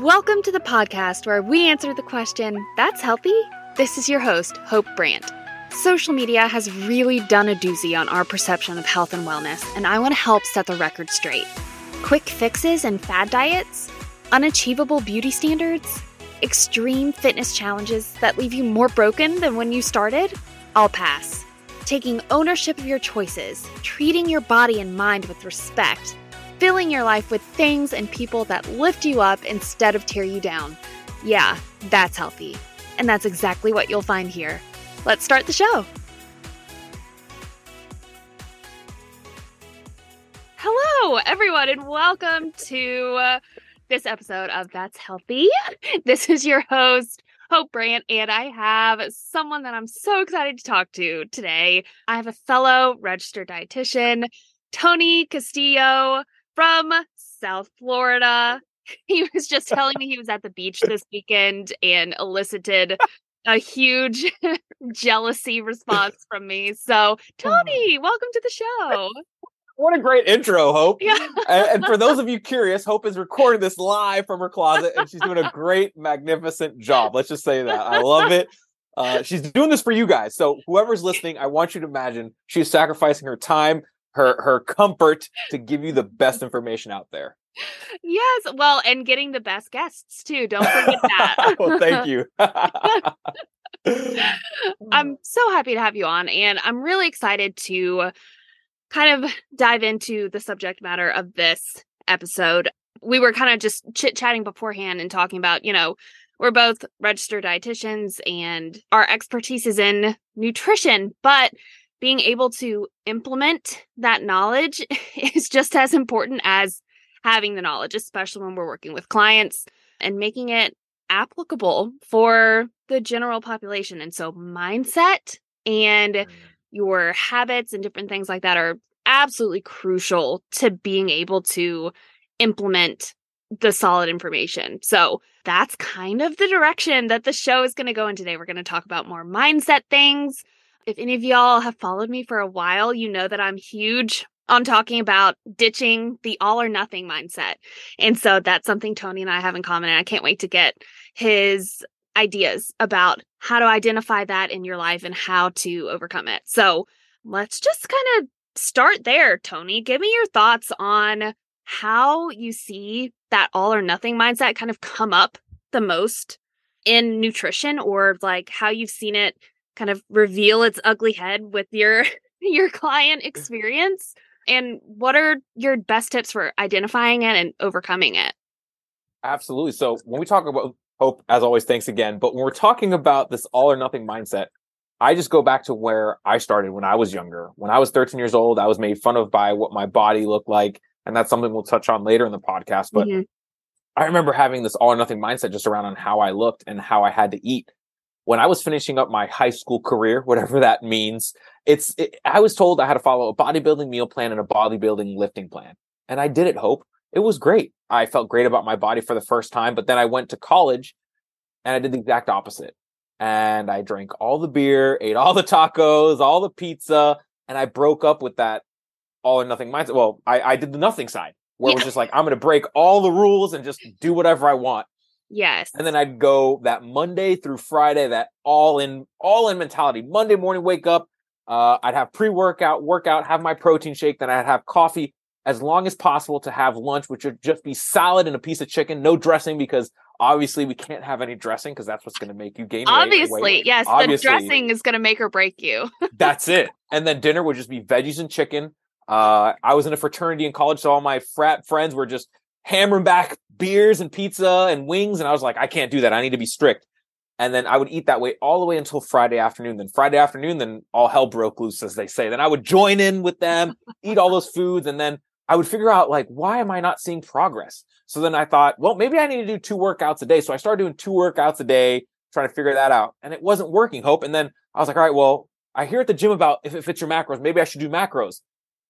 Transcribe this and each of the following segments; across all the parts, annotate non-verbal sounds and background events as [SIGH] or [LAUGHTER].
Welcome to the podcast where we answer the question, That's healthy? This is your host, Hope Brandt. Social media has really done a doozy on our perception of health and wellness, and I want to help set the record straight. Quick fixes and fad diets, unachievable beauty standards, extreme fitness challenges that leave you more broken than when you started? I'll pass. Taking ownership of your choices, treating your body and mind with respect, filling your life with things and people that lift you up instead of tear you down. Yeah, that's healthy. And that's exactly what you'll find here. Let's start the show. Hello, everyone, and welcome to uh, this episode of That's Healthy. [LAUGHS] This is your host, Hope Brandt, and I have someone that I'm so excited to talk to today. I have a fellow registered dietitian, Tony Castillo from South Florida. [LAUGHS] He was just telling me he was at the beach this weekend and elicited a huge [LAUGHS] jealousy response from me. So, Tony, welcome to the show. [LAUGHS] What a great intro, Hope. Yeah. and, and for those of you curious, Hope is recording this live from her closet and she's doing a great, magnificent job. Let's just say that. I love it. Uh, she's doing this for you guys. So, whoever's listening, I want you to imagine she's sacrificing her time, her her comfort [LAUGHS] to give you the best information out there. Yes, well, and getting the best guests too. Don't forget that. [LAUGHS] well, thank you. [LAUGHS] I'm so happy to have you on, and I'm really excited to kind of dive into the subject matter of this episode. We were kind of just chit chatting beforehand and talking about, you know, we're both registered dietitians and our expertise is in nutrition, but being able to implement that knowledge [LAUGHS] is just as important as having the knowledge, especially when we're working with clients and making it applicable for the general population. And so, mindset and mm. your habits and different things like that are absolutely crucial to being able to implement the solid information. So, that's kind of the direction that the show is going to go in today. We're going to talk about more mindset things. If any of y'all have followed me for a while, you know that I'm huge on talking about ditching the all or nothing mindset. And so that's something Tony and I have in common. And I can't wait to get his ideas about how to identify that in your life and how to overcome it. So let's just kind of start there, Tony. Give me your thoughts on how you see that all or nothing mindset kind of come up the most in nutrition or like how you've seen it kind of reveal its ugly head with your [LAUGHS] your client experience and what are your best tips for identifying it and overcoming it Absolutely. So when we talk about hope, as always, thanks again. But when we're talking about this all or nothing mindset, I just go back to where I started when I was younger. When I was 13 years old, I was made fun of by what my body looked like. And that's something we'll touch on later in the podcast. But Mhm. I remember having this all or nothing mindset just around on how I looked and how I had to eat. When I was finishing up my high school career, whatever that means, it's it, I was told I had to follow a bodybuilding meal plan and a bodybuilding lifting plan. And I did it, Hope. It was great. I felt great about my body for the first time, but then I went to college and I did the exact opposite. And I drank all the beer, ate all the tacos, all the pizza, and I broke up with that all or nothing mindset. Well, I, I did the nothing side where it was just like, I'm going to break all the rules and just do whatever I want. Yes And then I'd go that Monday through Friday, that all in, all in mentality. Monday morning, wake up. Uh, I'd have pre workout, workout, have my protein shake. Then I'd have coffee as long as possible to have lunch, which would just be salad and a piece of chicken, no dressing because obviously we can't have any dressing because that's what's going to make you gain weight- obviously weight. yes Obviously. the dressing is going to make or break you [LAUGHS] That's it. And then dinner would just be veggies and chicken. Uh, I was in a fraternity in college, so all my frat friends were just hammering back beers and pizza and wings. And I was like, I can't do that. I need to be strict. And then I would eat that way all the way until Friday afternoon. Then Friday afternoon, then all hell broke loose, as they say. Then I would join in with them, [LAUGHS] eat all those foods, and then I would figure out like, why am I not seeing progress? So then I thought, well, maybe I need to do two workouts a day. So I started doing two workouts a day, trying to figure that out. And it wasn't working, Hope. And then I was like, all right, well, I hear at the gym about if it fits your macros, maybe I should do macros.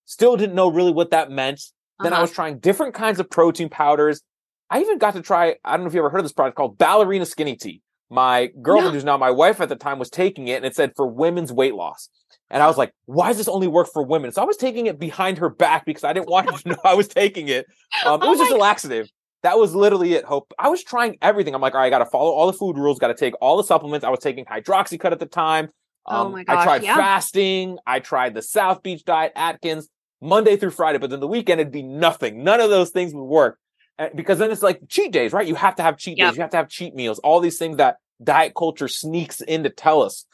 Still didn't know really what that meant. Then I Uh-huh. was trying different kinds of protein powders. I even got to try, I don't know if you ever heard of this product called Ballerina Skinny Tea. My girlfriend, No. who's now my wife at the time, was taking it and it said for women's weight loss. And I was like, why does this only work for women? So I was taking it behind her back because I didn't want her to know I was taking it. Um, it Oh was just a laxative. That was literally it, Hope. I was trying everything. I'm like, all right, I got to follow all the food rules, got to take all the supplements. I was taking hydroxycut at the time. Oh Um, my god, I tried yeah. fasting. I tried the South Beach diet, Atkins, Monday through Friday, but then the weekend it'd be nothing. None of those things would work. Uh, because then it's like cheat days, right? You have to have cheat Yep. days. You have to have cheat meals. All these things that diet culture sneaks in to tell us.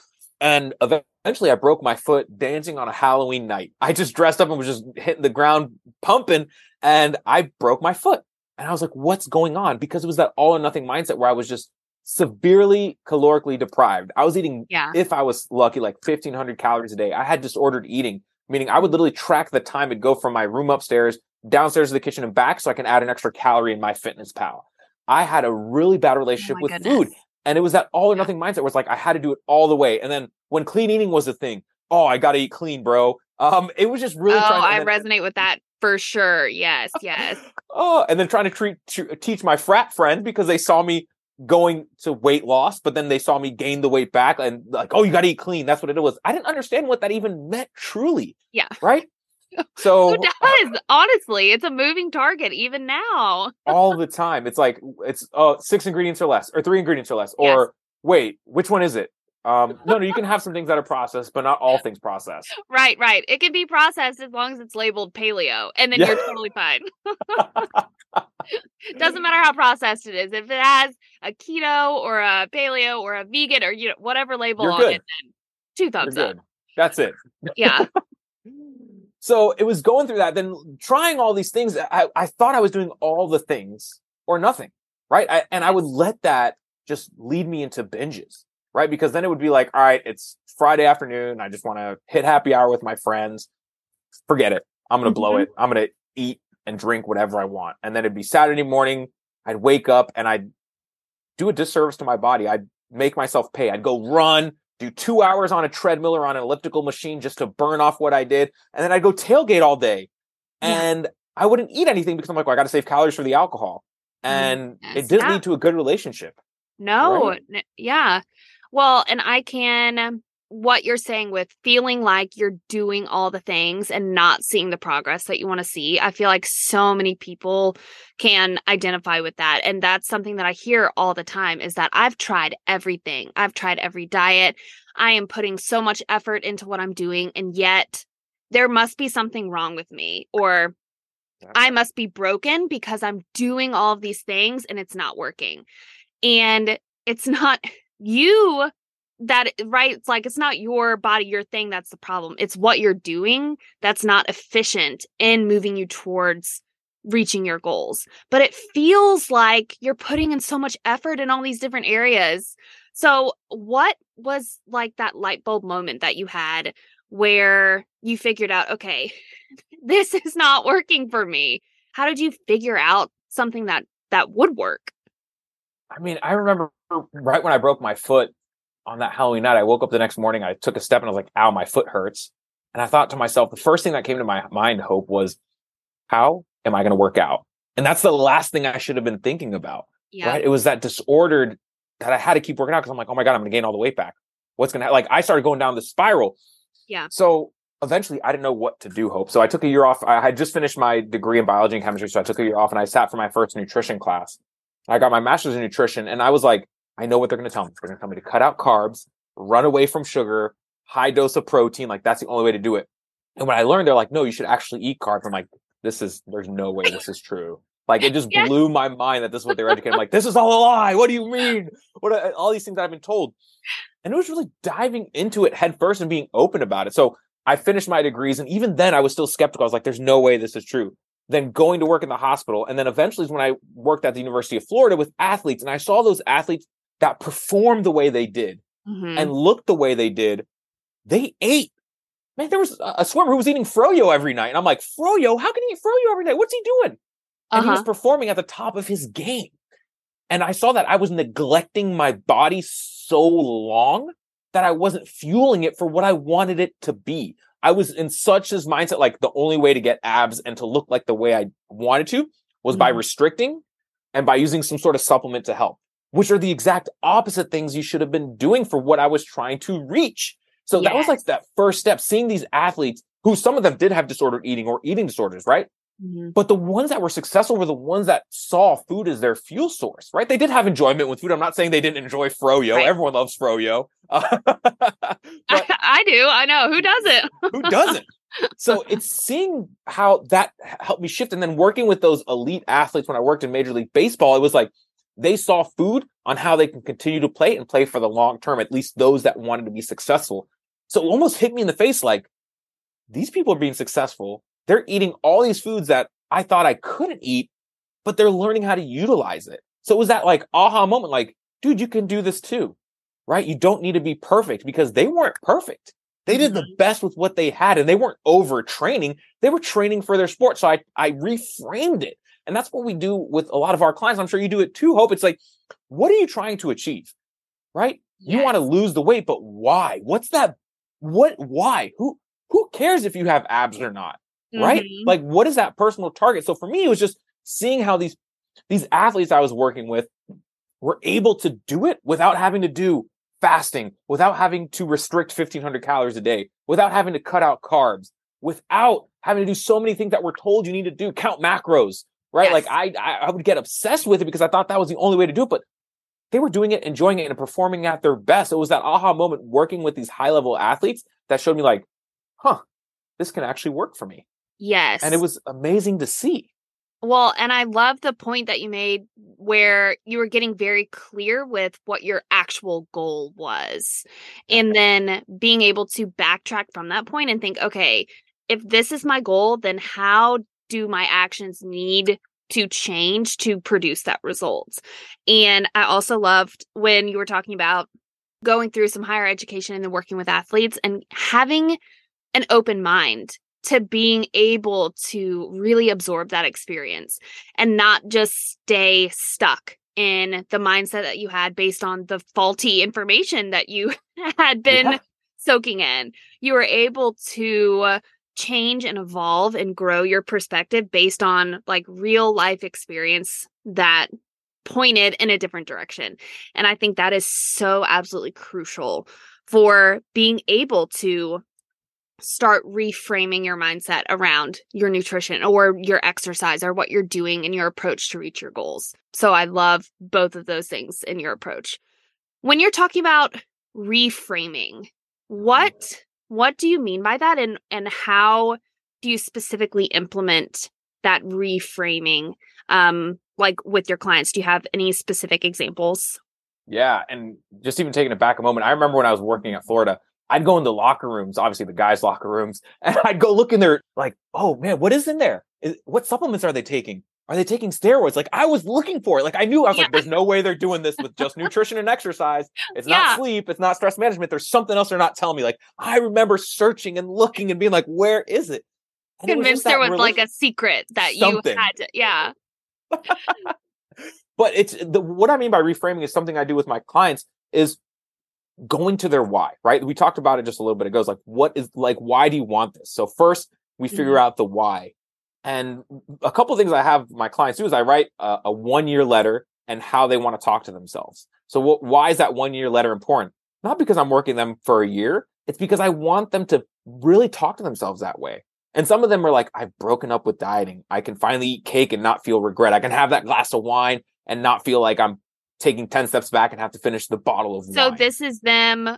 And eventually I broke my foot dancing on a Halloween night. I just dressed up and was just hitting the ground pumping and I broke my foot. And I was like, what's going on? Because it was that all or nothing mindset where I was just severely calorically deprived. I was eating, Yeah. if I was lucky, like 1500 calories a day. I had disordered eating, meaning I would literally track the time it'd go from my room upstairs, downstairs to the kitchen and back so I can add an extra calorie in MyFitnessPal. I had a really bad relationship Oh with goodness. food. And it was that all or nothing mindset where it's like I had to do it all the way. And then when clean eating was a thing, oh, I gotta eat clean, bro. Um, it was just really oh, to, I then- resonate with that for sure. Yes, yes. [LAUGHS] oh, and then trying to treat to teach my frat friend because they saw me going to weight loss, but then they saw me gain the weight back and like, oh, you gotta eat clean. That's what it was. I didn't understand what that even meant truly. Yeah. Right. [LAUGHS] So Who does? Honestly, it's a moving target even now. [LAUGHS] all the time. It's like it's uh six ingredients or less, or three ingredients or less, Yes. or wait, which one is it? Um, [LAUGHS] no, no, you can have some things that are processed, but not all things processed. Right, right. It can be processed as long as it's labeled paleo, and then Yeah. you're totally fine. [LAUGHS] [LAUGHS] Doesn't matter how processed it is. If it has a keto or a paleo or a vegan or you know whatever label You're on good. it, then two thumbs up. That's it. Yeah. So it was going through that, then trying all these things. I, I thought I was doing all the things or nothing, right? I, and I would let that just lead me into binges, right? Because then it would be like, all right, it's Friday afternoon. I just want to hit happy hour with my friends. Forget it. I'm going to blow Mhm. it. I'm going to eat and drink whatever I want. And then it'd be Saturday morning. I'd wake up and I'd do a disservice to my body. I'd make myself pay. I'd go run, do two hours on a treadmill or on an elliptical machine just to burn off what I did. And then I'd go tailgate all day. Yeah. And I wouldn't eat anything because I'm like, well, I got to save calories for the alcohol. And Yes. it didn't Yeah. lead to a good relationship. No, Right. yeah. Well, and I can what you're saying with feeling like you're doing all the things and not seeing the progress that you want to see. I feel like so many people can identify with that. And that's something that I hear all the time is that I've tried everything. I've tried every diet. I am putting so much effort into what I'm doing and yet there must be something wrong with me or I must be broken because I'm doing all of these things and it's not working. And it's not [LAUGHS] you that eh, right it's like it's not your body your thing that's the problem it's what you're doing that's not efficient in moving you towards reaching your goals but it feels like you're putting in so much effort in all these different areas. So what was like that light bulb moment that you had where you figured out okay [LAUGHS] this is not working for me. How did you figure out something that that would work I mean, I remember right when I broke my foot on that Halloween night, I woke up the next morning, I took a step and I was like, ow, my foot hurts. And I thought to myself, the first thing that came to my mind, Hope, was how am I going to work out? And that's the last thing I should have been thinking about. yeah right? It was that disordered that I had to keep working out because I'm like, oh my God, I'm gonna gain all the weight back. What's gonna like I started going down the spiral. Yeah. So eventually I didn't know what to do, Hope. So I took a year off. I had just finished my degree in biology and chemistry. So I took a year off and I sat for my first nutrition class. I got my master's in nutrition and I was like, I know what they're gonna tell me. They're gonna tell me to cut out carbs, run away from sugar, high dose of protein. Like that's the only way to do it. And when I learned, they're like, no, you should actually eat carbs. I'm like, this is there's no way this is true. Like it just [LAUGHS] Yeah. blew my mind that this is what they were educating. I'm like, this is all a lie. What do you mean? What are, all these things that I've been told. And it was really diving into it head first and being open about it. So I finished my degrees, and even then I was still skeptical. I was like, there's no way this is true. Then going to work in the hospital, and then eventually when I worked at the University of Florida with athletes, and I saw those athletes that performed the way they did Mhm. and looked the way they did. They ate. Man, there was a swimmer who was eating froyo every night, and I'm like, froyo? How can he eat froyo every night? What's he doing? and he was Uh-huh. performing at the top of his game. And I saw that I was neglecting my body so long that I wasn't fueling it for what I wanted it to be. I was in such this mindset, like the only way to get abs and to look like the way I wanted to was by Mhm. restricting and by using some sort of supplement to help, which are the exact opposite things you should have been doing for what I was trying to reach. So that was like that first step, seeing these athletes who some of them did have disordered eating or eating disorders, right? Mhm. But the ones that were successful were the ones that saw food as their fuel source, right? They did have enjoyment with food. I'm not saying they didn't enjoy froyo. Right. Everyone loves froyo. [LAUGHS] But I do. I know. Who doesn't? who doesn't? So [LAUGHS] it's seeing how that helped me shift. And then working with those elite athletes when I worked in Major League Baseball, it was like they saw food on how they can continue to play and play for the long term, at least those that wanted to be successful. So it almost hit me in the face like these people are being successful. They're eating all these foods that I thought I couldn't eat, but they're learning how to utilize it. So it was that like aha moment, like, dude, you can do this too, right? You don't need to be perfect because they weren't perfect. They did the best with what they had and they weren't overtraining. They were training for their sport. So I, I reframed it. And that's what we do with a lot of our clients. I'm sure you do it too, Hope. It's like, what are you trying to achieve? Right? You want to lose the weight, but why? What's that? What, why? Who, who cares if you have abs or not? Right? Mhm. Like, what is that personal target? So for me, it was just seeing how these, these athletes I was working with were able to do it without having to do fasting, without having to restrict 1500 calories a day, without having to cut out carbs, without having to do so many things that we're told you need to do, count macros, right? Like Yes. I, I, I would get obsessed with it because I thought that was the only way to do it, but they were doing it, enjoying it, and performing at their best. It was that aha moment working with these high level athletes that showed me like, huh, this can actually work for me. Yes. And it was amazing to see. Well, and I love the point that you made where you were getting very clear with what your actual goal was. And then being able to backtrack from that point and think, okay, if this is my goal, then how do my actions need to change to produce that result? And I also loved when you were talking about going through some higher education and then working with athletes and having an open mind to being able to really absorb that experience and not just stay stuck in the mindset that you had based on the faulty information that you [LAUGHS] had been Yeah. soaking in. You were able to change and evolve and grow your perspective based on like real life experience that pointed in a different direction. And I think that is so absolutely crucial for being able to start reframing your mindset around your nutrition or your exercise or what you're doing in your approach to reach your goals. So I love both of those things in your approach. When you're talking about reframing, what what do you mean by that and and how do you specifically implement that reframing um like with your clients? Do you have any specific examples? Yeah, and just even taking it back a moment, I remember when I was working at Florida, I'd go in the locker rooms, obviously the guys' locker rooms, [LAUGHS] and I'd go look in there like, oh man, what is in there? Is, what supplements are they taking? Are they taking steroids? Like I was looking for it. Like I knew I was Yeah. like, there's no way they're doing this with just nutrition and exercise. It's Yeah. not sleep. It's not stress management. There's something else they're not telling me. Like I remember searching and looking and being like, where is it? And it was Convinced there was like a secret that Something. you had to yeah. [LAUGHS] but it's the what I mean by reframing is something I do with my clients is going to their why, right? We talked about it just a little bit ago. It's like, what is like, why do you want this? So first we figure mm-hmm. out the why. And a couple of things I have my clients do is I write a, a one year letter and how they want to talk to themselves. So what, why is that one year letter important? Not because I'm working them for a year. It's because I want them to really talk to themselves that way. And some of them are like, I've broken up with dieting. I can finally eat cake and not feel regret. I can have that glass of wine and not feel like I'm taking 10 steps back and have to finish the bottle of wine. So wine. this is them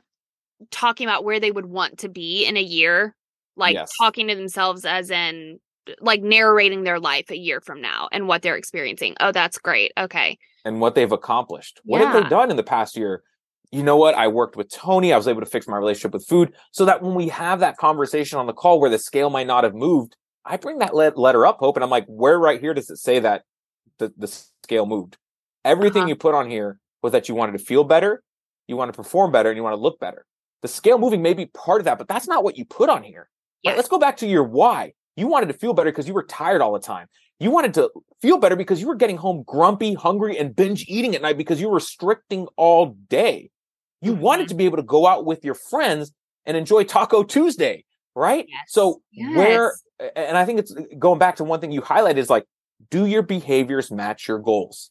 talking about where they would want to be in a year, like Yes. talking to themselves as in like narrating their life a year from now and what they're experiencing. Oh, that's great. Okay. and what they've accomplished. What have they done in the past year? You know what? I worked with Tony. I was able to fix my relationship with food so that when we have that conversation on the call where the scale might not have moved, I bring that letter up, Hope, and I'm like, where right here does it say that the, the scale moved? Everything Uh-huh. you put on here was that you wanted to feel better, you want to perform better, and you want to look better. The scale moving may be part of that, but that's not what you put on here. Right? Let's go back to your why. You wanted to feel better because you were tired all the time. You wanted to feel better because you were getting home grumpy, hungry, and binge eating at night because you were restricting all day. You wanted Mhm. to be able to go out with your friends and enjoy Taco Tuesday, right? Yes. So where, and I think it's going back to one thing you highlighted is like, do your behaviors match your goals?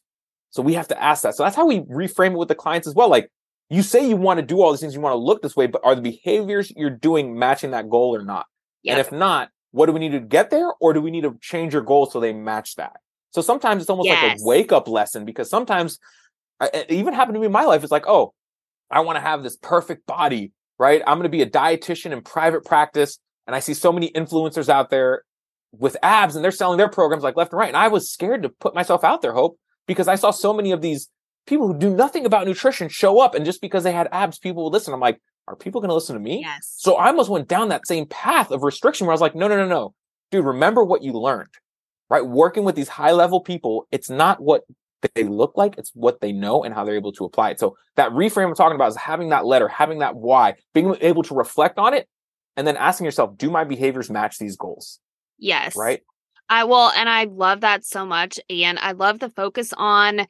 So we have to ask that. So that's how we reframe it with the clients as well. Like you say you want to do all these things, you want to look this way, but are the behaviors you're doing matching that goal or not? And if not, what do we need to get there? Or do we need to change your goals so they match that? So sometimes it's almost Yes. like a wake up lesson because sometimes it even happened to me in my life. It's like, oh, I want to have this perfect body, right? I'm going to be a dietitian in private practice. And I see so many influencers out there with abs and they're selling their programs like left and right. And I was scared to put myself out there, Hope, because I saw so many of these people who do nothing about nutrition show up. And just because they had abs, people would listen. I'm like, are people going to listen to me? Yes. So I almost went down that same path of restriction where I was like, no, no, no, no. Dude, remember what you learned, right? Working with these high level people, it's not what they look like, it's what they know and how they're able to apply it. So that reframe I'm talking about is having that letter, having that why, being able to reflect on it, and then asking yourself, do my behaviors match these goals? yes. Right? I will, and I love that so much. And I love the focus on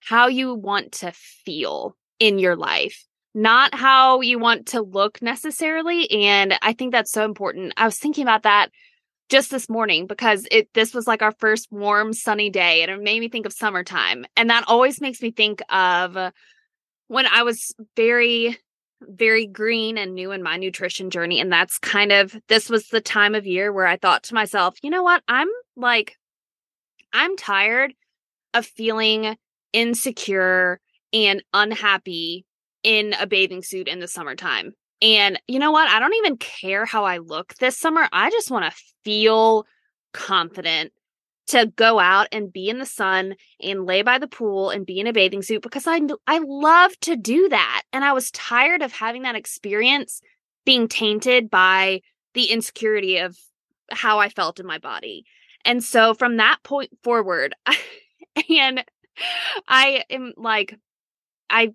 how you want to feel in your life, not how you want to look necessarily. And I think that's so important. I was thinking about that just this morning because it this was like our first warm sunny day and it made me think of summertime and that always makes me think of when I was very very green and new in my nutrition journey and that's kind of this was the time of year where I thought to myself, you know what? I'm like I'm tired of feeling insecure and unhappy in a bathing suit in the summertime. And you know what? I don't even care how I look this summer. I just want to feel confident to go out and be in the sun and lay by the pool and be in a bathing suit because I I love to do that. And I was tired of having that experience being tainted by the insecurity of how I felt in my body. And so from that point forward, [LAUGHS] and I am like I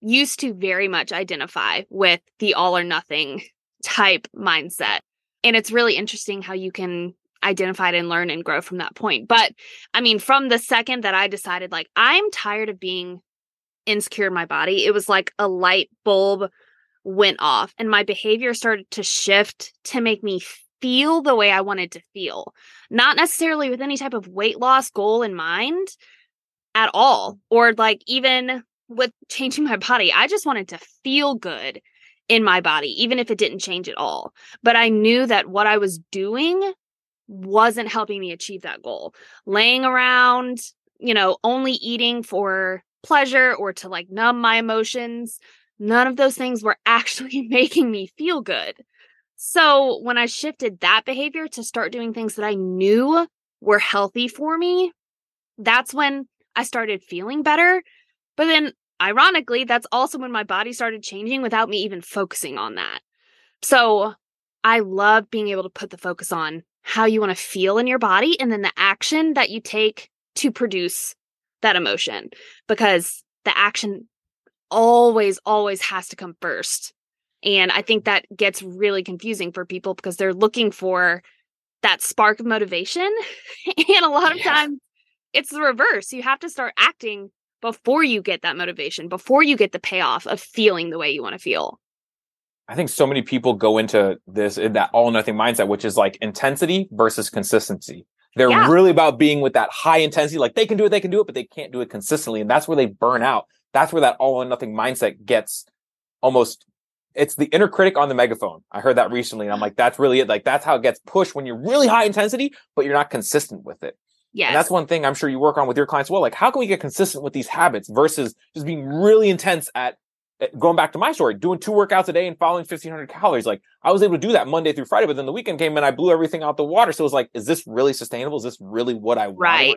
used to very much identify with the all or nothing type mindset. And it's really interesting how you can identify it and learn and grow from that point. But I mean, from the second that I decided, like, I'm tired of being insecure in my body, it was like a light bulb went off and my behavior started to shift to make me feel the way I wanted to feel, not necessarily with any type of weight loss goal in mind at all, or like even with changing my body. I just wanted to feel good in my body, even if it didn't change at all. But I knew that what I was doing wasn't helping me achieve that goal. Laying around, you know, only eating for pleasure or to like numb my emotions, none of those things were [LAUGHS] actually making me feel good. So when I shifted that behavior to start doing things that I knew were healthy for me, that's when I started feeling better. But then, ironically, that's also when my body started changing without me even focusing on that. So I love being able to put the focus on how you want to feel in your body and then the action that you take to produce that emotion because the action always, always has to come first. And I think that gets really confusing for people because they're looking for that spark of motivation. [LAUGHS] and a lot of Yeah. times it's the reverse. You have to start acting before you get that motivation, before you get the payoff of feeling the way you want to feel. I think so many people go into this in that all nothing mindset, which is like intensity versus consistency. They're Yeah. really about being with that high intensity, like they can do it, they can do it, but they can't do it consistently. And that's where they burn out. That's where that all or nothing mindset gets almost it's the inner critic on the megaphone. I heard that recently, and I'm like, that's really it. Like that's how it gets pushed when you're really high intensity, but you're not consistent with it. Yes. And that's one thing I'm sure you work on with your clients well. Like, how can we get consistent with these habits versus just being really intense at- going back to my story, doing two workouts a day and following 1500 calories? Like, I was able to do that Monday through Friday, but then the weekend came and I blew everything out the water. So it was like, is this really sustainable? Is this really what I want? Right.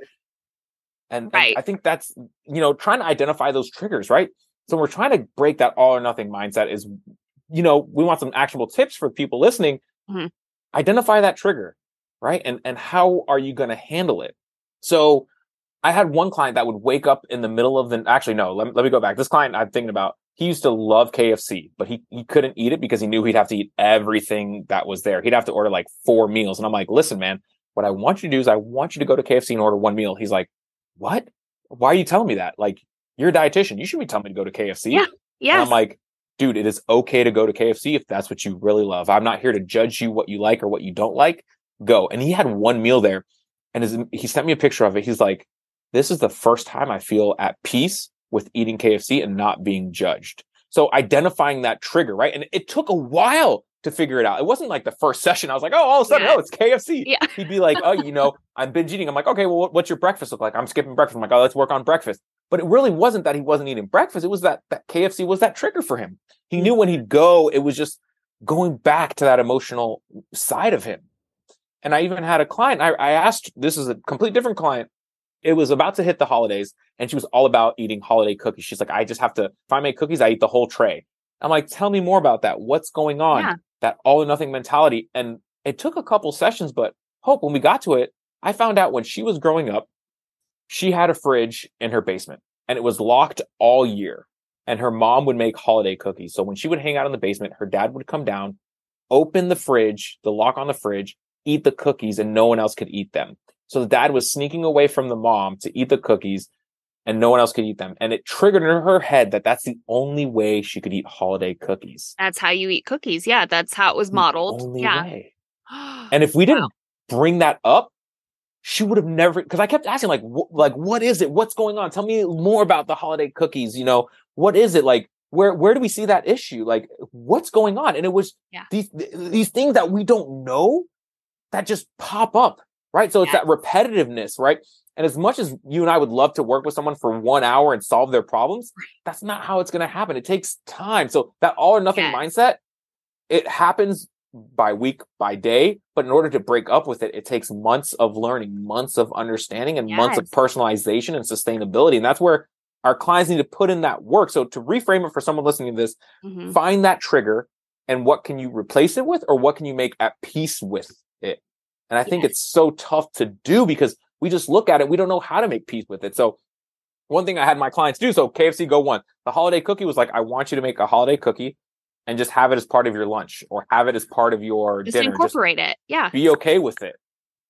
And, and Right. I think that's, you know, trying to identify those triggers, right? So we're trying to break that all or nothing mindset is, you know, we want some actionable tips for people listening. Mhm. Identify that trigger, right? And, and how are you going to handle it? So I had one client that would wake up in the middle of the, actually, no, let, let me go back. This client I'm thinking about, he used to love KFC, but he, he couldn't eat it because he knew he'd have to eat everything that was there. He'd have to order like four meals. And I'm like, listen, man, what I want you to do is I want you to go to KFC and order one meal. He's like, what? Why are you telling me that? Like, you're a dietitian. You shouldn't be telling me to go to KFC. Yeah. And yes. I'm like, dude, it is okay to go to KFC if that's what you really love. I'm not here to judge you what you like or what you don't like. Go. And he had one meal there and his, he sent me a picture of it. He's like, this is the first time I feel at peace with eating KFC and not being judged. So identifying that trigger, right? And it took a while to figure it out. It wasn't like the first [LAUGHS] session. I was like, oh, all of a sudden, Yeah. oh, it's KFC. Yeah. [LAUGHS] He'd be like, oh, you know, I'm binge eating. I'm like, okay, well, what's your breakfast look like? I'm skipping breakfast. I'm like, oh, let's work on breakfast. But it really wasn't that he wasn't eating breakfast. It was that that KFC was that trigger for him. He knew when mm-hmm. he'd go, it was just going back to that emotional side of him. And I even had a client. I, I asked, this is a complete different client. It was about to hit the holidays, and she was all about eating holiday cookies. She's like, I just have to, if I make cookies, I eat the whole tray. I'm like, tell me more about that. What's going on? Yeah. That all or nothing mentality. And it took a couple sessions, but hope when we got to it, I found out when she was growing up, she had a fridge in her basement and it was locked all year. And her mom would make holiday cookies. So when she would hang out in the basement, her dad would come down, open the fridge, the lock on the fridge, eat the cookies, and no one else could eat them. So the dad was sneaking away from the mom to eat the cookies and no one else could eat them. And it triggered in her head that that's the only way she could eat holiday cookies. That's how you eat cookies. Yeah, that's how it was modeled. only yeah. way. And if [GASPS] we didn't Wow. bring that up, she would have never. Because I kept asking, like, wh- like, what is it? What's going on? Tell me more about the holiday cookies. You know, what is it? Like, where where do we see that issue? Like, what's going on? And it was Yeah. these th- these things that we don't know that just pop up, right? So it's that repetitiveness, right? And as much as you and I would love to work with someone for one hour and solve their problems, that's not how it's going to happen. It takes time. So that all or nothing Yes. mindset, it happens by week by day but in order to break up with it it takes months of learning months of understanding and months of personalization and sustainability and that's where our clients need to put in that work so to reframe it for someone listening to this Mhm. find that trigger and what can you replace it with or what can you make at peace with it and i think Yes. it's so tough to do because we just look at it we don't know how to make peace with it so one thing i had my clients do so kfc go one the holiday cookie was like i want you to make a holiday cookie and just have it as part of your lunch or have it as part of your Just dinner just incorporate it. Yeah. be okay with it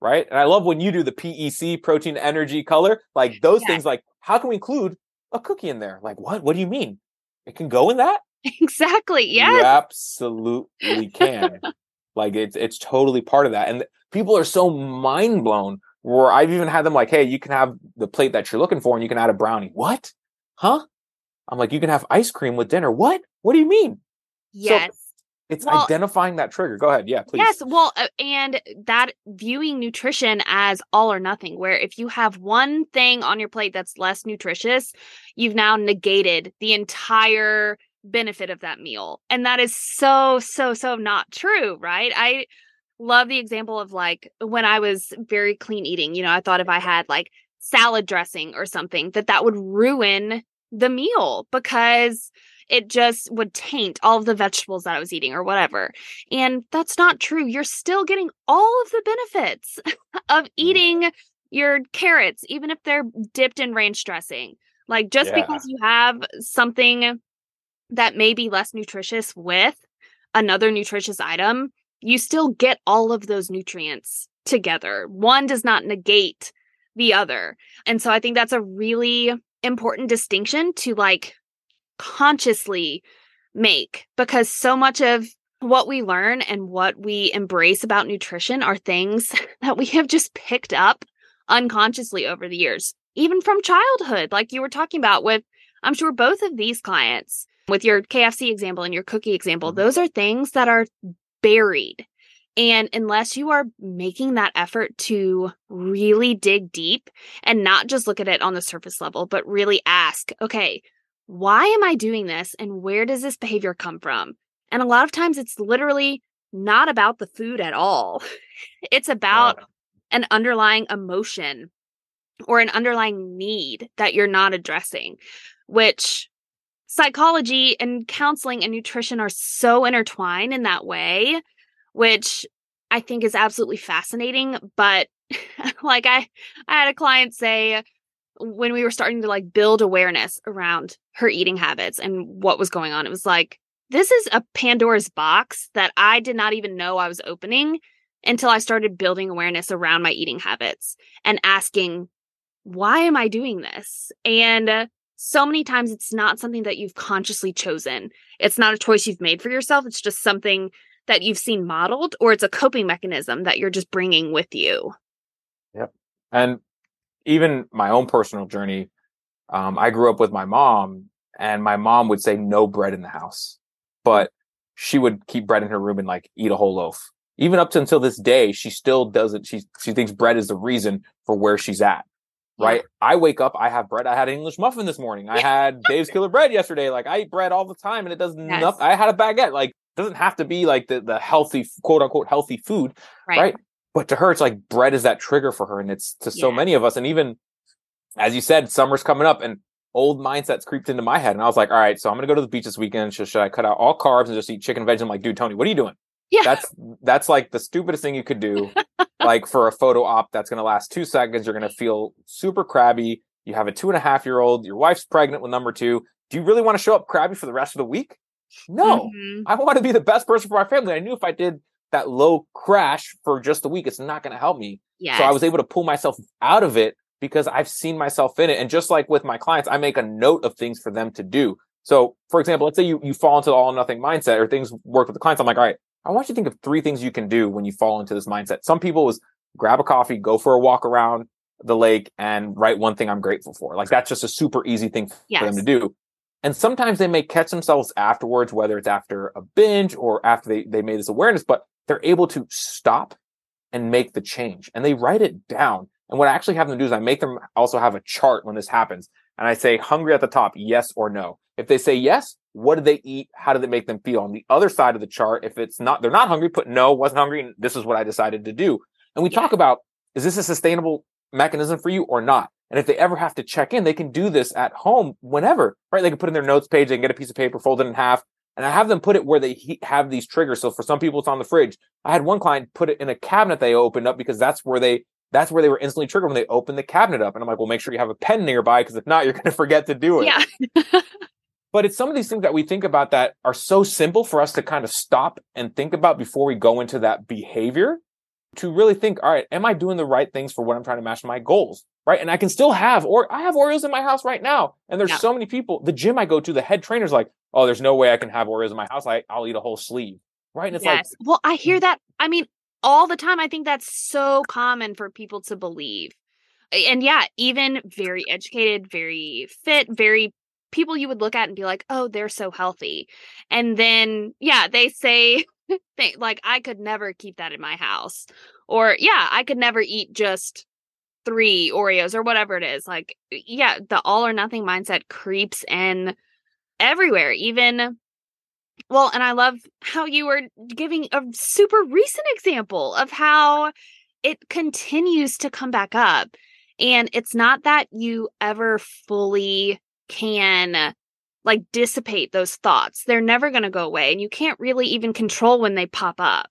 right and i love when you do the pec protein energy color like those Yes. things like how can we include a cookie in there like what what do you mean it can go in that [LAUGHS] Exactly. you Yes. absolutely can. like it's it's totally part of that. And people are so mind blown where I've even had them like, hey, you can have the plate that you're looking for and you can add a brownie. What? Huh? I'm like, you can have ice cream with dinner. What? What do you mean? Yes. It's Well- identifying that trigger. Go ahead. Yeah, please. Yes, well, uh, and that viewing nutrition as all or nothing, where if you have one thing on your plate that's less nutritious, you've now negated the entire benefit of that meal. And that is so, so, so not true, right? I love the example of like when I was very clean eating, you know, I thought if I had like salad dressing or something, that that would ruin the meal because it just would taint all of the vegetables that I was eating or whatever. And that's not true. You're still getting all of the benefits [LAUGHS] of mm. eating your carrots, even if they're dipped in ranch dressing. Like just Yeah. because you have something that may be less nutritious with another nutritious item, you still get all of those nutrients together. One does not negate the other. And so I think that's a really important distinction to like consciously make because so much of what we learn and what we embrace about nutrition are things [LAUGHS] that we have just picked up unconsciously over the years, even from childhood, like you were talking about with, I'm sure both of these clients, with your KFC example and your cookie example, Mhm. those are things that are buried. And unless you are making that effort to really dig deep and not just look at it on the surface level, but really ask, okay, why am I doing this and where does this behavior come from? And a lot of times it's literally not about the food at all. [LAUGHS] It's about an underlying emotion or an underlying need that you're not addressing, which psychology and counseling and nutrition are so intertwined in that way, which I think is absolutely fascinating. But [LAUGHS] like I, I had a client say when we were starting to like build awareness around her eating habits and what was going on, it was like, this is a Pandora's box that I did not even know I was opening until I started building awareness around my eating habits and asking, why am I doing this? And so many times it's not something that you've consciously chosen. It's not a choice you've made for yourself. It's just something that you've seen modeled, or it's a coping mechanism that you're just bringing with you. Yep. And even my own personal journey um, i grew up with my mom and my mom would say no bread in the house but she would keep bread in her room and like eat a whole loaf. Even up to until this day, she still doesn't. She she thinks bread is the reason for where she's at. Right. Yeah. I wake up, I have bread. I had an English muffin this morning. I had Dave's Killer Bread yesterday. Like I eat bread all the time and it does yes. nothing. I had a baguette. Like doesn't have to be like the, the healthy quote unquote healthy food. Right. right? But to her, it's like bread is that trigger for her. And it's to so yeah. many of us. And even as you said, summer's coming up and old mindsets creeped into my head. And I was like, all right, so I'm going to go to the beach this weekend. So should I cut out all carbs and just eat chicken and veg? I'm like, dude, Tony, what are you doing? Yeah. That's, that's like the stupidest thing you could do. [LAUGHS] like for a photo op that's going to last two seconds. You're going to feel super crabby. You have a two and a half year old. Your wife's pregnant with number two. Do you really want to show up crabby for the rest of the week? No, mm-hmm. I want to be the best person for my family. I knew if I did that low crash for just a week, it's not going to help me. Yes. So I was able to pull myself out of it because I've seen myself in it. And just like with my clients, I make a note of things for them to do. So for example, let's say you, you fall into the all nothing mindset or things work with the clients. I'm like, all right, I want you to think of three things you can do when you fall into this mindset. Some people is grab a coffee, go for a walk around the lake and write one thing I'm grateful for. Like that's just a super easy thing yes. for them to do. And sometimes they may catch themselves afterwards, whether it's after a binge or after they, they made this awareness, but they're able to stop and make the change and they write it down. And what I actually have them do is I make them also have a chart when this happens. And I say hungry at the top, yes or no. If they say yes, what do they eat? How did it make them feel? On the other side of the chart, if it's not, they're not hungry, put no, wasn't hungry. And this is what I decided to do. And we talk about, is this a sustainable mechanism for you or not? And if they ever have to check in, they can do this at home whenever, right? They can put in their notes page, they can get a piece of paper, fold it in half, and I have them put it where they he- have these triggers. So for some people, it's on the fridge. I had one client put it in a cabinet they opened up because that's where they that's where they were instantly triggered when they opened the cabinet up. And I'm like, well, make sure you have a pen nearby because if not, you're going to forget to do it. Yeah. [LAUGHS] but it's some of these things that we think about that are so simple for us to kind of stop and think about before we go into that behavior to really think, all right, am I doing the right things for what I'm trying to match my goals? Right. And I can still have, or I have Oreos in my house right now. And there's yeah. so many people, the gym I go to, the head trainer's like, oh, there's no way I can have Oreos in my house. I, I'll eat a whole sleeve. Right. And it's yes. like, well, I hear mm. that. I mean, all the time. I think that's so common for people to believe. And yeah, even very educated, very fit, very people you would look at and be like, oh, they're so healthy. And then, yeah, they say, [LAUGHS] they, like, I could never keep that in my house. Or, yeah, I could never eat just three Oreos or whatever it is. Like, yeah, the all or nothing mindset creeps in everywhere, even well, and I love how you were giving a super recent example of how it continues to come back up. And it's not that you ever fully can uh, like dissipate those thoughts. They're never going to go away. And you can't really even control when they pop up.